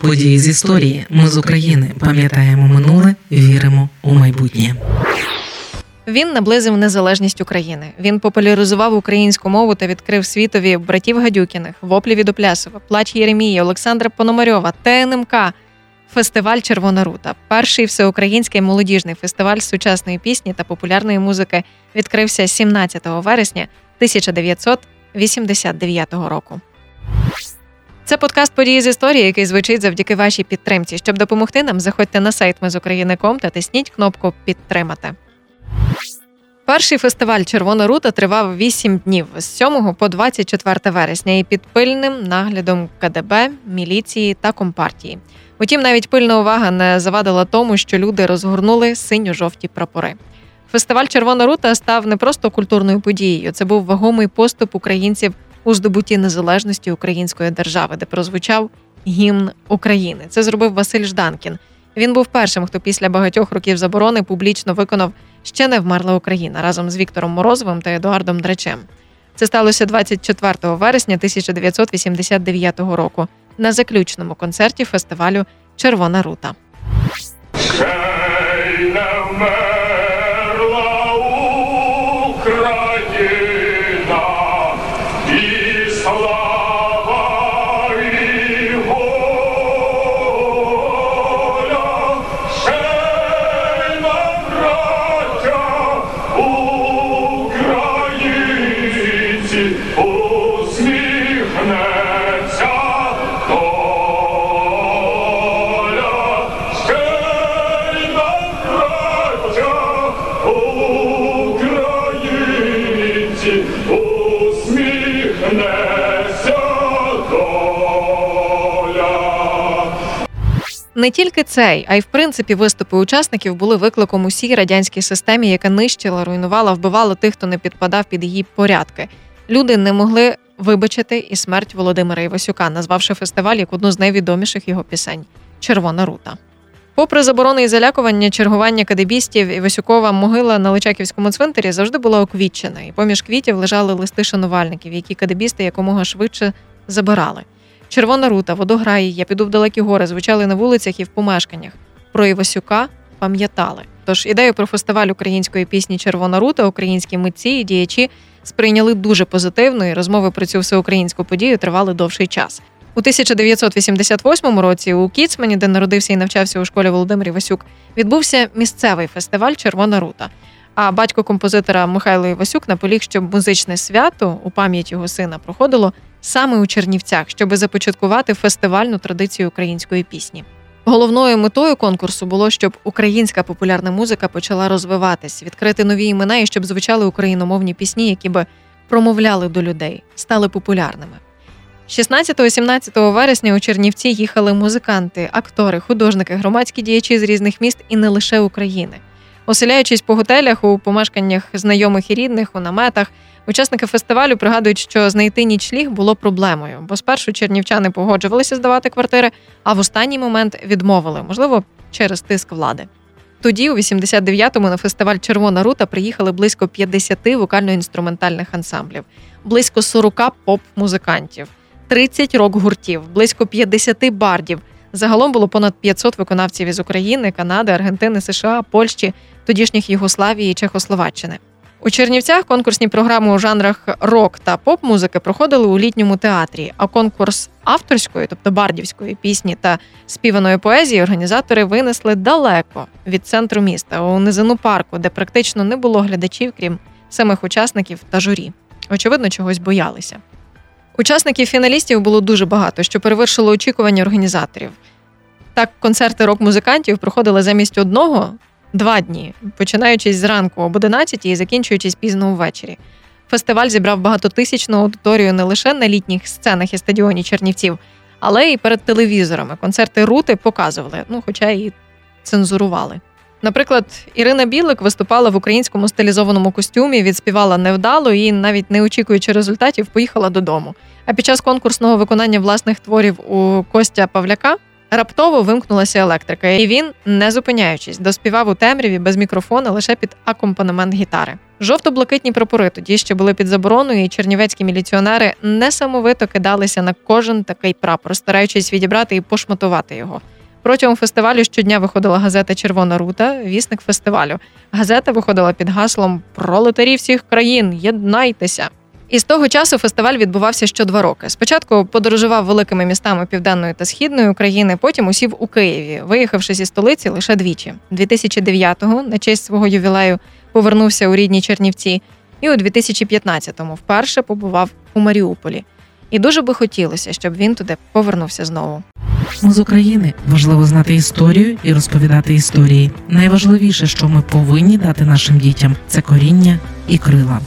Події з історії. Ми з України пам'ятаємо минуле, віримо у майбутнє. Він наблизив незалежність України. Він популяризував українську мову та відкрив світові братів Гадюкіних, воплі від Оплясова, плач Єремія, Олександра Пономарьова, ТНМК, фестиваль Червона рута. Перший всеукраїнський молодіжний фестиваль сучасної пісні та популярної музики відкрився 17 вересня 1989 року. Це подкаст події з історії, який звучить завдяки вашій підтримці. Щоб допомогти нам, заходьте на сайт Ми з України.ком та тисніть кнопку Підтримати. Перший фестиваль Червона рута тривав 8 днів з 7 по 24 вересня і під пильним наглядом КДБ, міліції та компартії. Утім, навіть пильна увага не завадила тому, що люди розгорнули синьо-жовті прапори. Фестиваль Червона рута став не просто культурною подією, це був вагомий поступ українців у здобутті незалежності української держави, де прозвучав гімн України. Це зробив Василь Жданкін. Він був першим, хто після багатьох років заборони публічно виконав ще не вмерла Україна разом з Віктором Морозовим та Едуардом Дречем. Це сталося 24 вересня 1989 року на заключному концерті фестивалю Червона рута. 顔だ Не тільки цей, а й в принципі виступи учасників були викликом усій радянській системі, яка нищила, руйнувала, вбивала тих, хто не підпадав під її порядки. Люди не могли вибачити і смерть Володимира Івасюка, назвавши фестиваль як одну з найвідоміших його пісень Червона рута. Попри заборони і залякування, чергування кадебістів Івасюкова могила на Личаківському цвинтарі завжди була оквітчена, і поміж квітів лежали листи шанувальників, які кадебісти якомога швидше забирали. Червона рута, водограї, я піду в далекі гори, звучали на вулицях і в помешканнях. Про Івасюка пам'ятали. Тож ідею про фестиваль української пісні Червона рута українські митці і діячі сприйняли дуже позитивно, і розмови про цю всеукраїнську подію тривали довший час. У 1988 році у Кіцмані, де народився і навчався у школі Володимир Івасюк, відбувся місцевий фестиваль Червона рута. А батько композитора Михайло Івасюк наполіг, щоб музичне свято у пам'ять його сина проходило саме у Чернівцях, щоб започаткувати фестивальну традицію української пісні. Головною метою конкурсу було, щоб українська популярна музика почала розвиватись, відкрити нові імена і щоб звучали україномовні пісні, які би промовляли до людей, стали популярними. 16-17 вересня у Чернівці їхали музиканти, актори, художники, громадські діячі з різних міст і не лише України. Оселяючись по готелях у помешканнях знайомих і рідних, у наметах, учасники фестивалю пригадують, що знайти нічліг було проблемою, бо спершу чернівчани погоджувалися здавати квартири, а в останній момент відмовили, можливо, через тиск влади. Тоді, у 89-му, на фестиваль Червона рута приїхали близько 50 вокально-інструментальних ансамблів, близько 40 поп-музикантів, 30 рок-гуртів, близько 50 бардів. Загалом було понад 500 виконавців із України, Канади, Аргентини, США, Польщі, тодішніх Єгославії і Чехословаччини. У Чернівцях конкурсні програми у жанрах рок та поп-музики проходили у літньому театрі. А конкурс авторської, тобто бардівської пісні та співаної поезії, організатори винесли далеко від центру міста у низину парку, де практично не було глядачів, крім самих учасників та журі. Очевидно, чогось боялися. Учасників фіналістів було дуже багато, що перевершило очікування організаторів. Так, концерти рок-музикантів проходили замість одного два дні, починаючись зранку об 11 і закінчуючись пізно увечері. Фестиваль зібрав багатотисячну аудиторію не лише на літніх сценах і стадіоні Чернівців, але й перед телевізорами. Концерти рути показували, ну хоча і цензурували. Наприклад, Ірина Білик виступала в українському стилізованому костюмі, відспівала невдало і, навіть не очікуючи результатів, поїхала додому. А під час конкурсного виконання власних творів у Костя Павляка раптово вимкнулася електрика, і він, не зупиняючись, доспівав у темряві без мікрофона лише під акомпанемент гітари. Жовто-блакитні прапори тоді ще були під забороною, і чернівецькі міліціонери несамовито кидалися на кожен такий прапор, стараючись відібрати і пошматувати його. Протягом фестивалю щодня виходила газета Червона рута, вісник фестивалю. Газета виходила під гаслом Пролетарі всіх країн, єднайтеся. І з того часу фестиваль відбувався що два роки. Спочатку подорожував великими містами південної та східної України, потім усів у Києві, виїхавши зі столиці лише двічі. 2009-го на честь свого ювілею повернувся у рідні Чернівці, і у 2015-му вперше побував у Маріуполі. І дуже би хотілося, щоб він туди повернувся знову. Ми з України важливо знати історію і розповідати історії. Найважливіше, що ми повинні дати нашим дітям, це коріння і крила.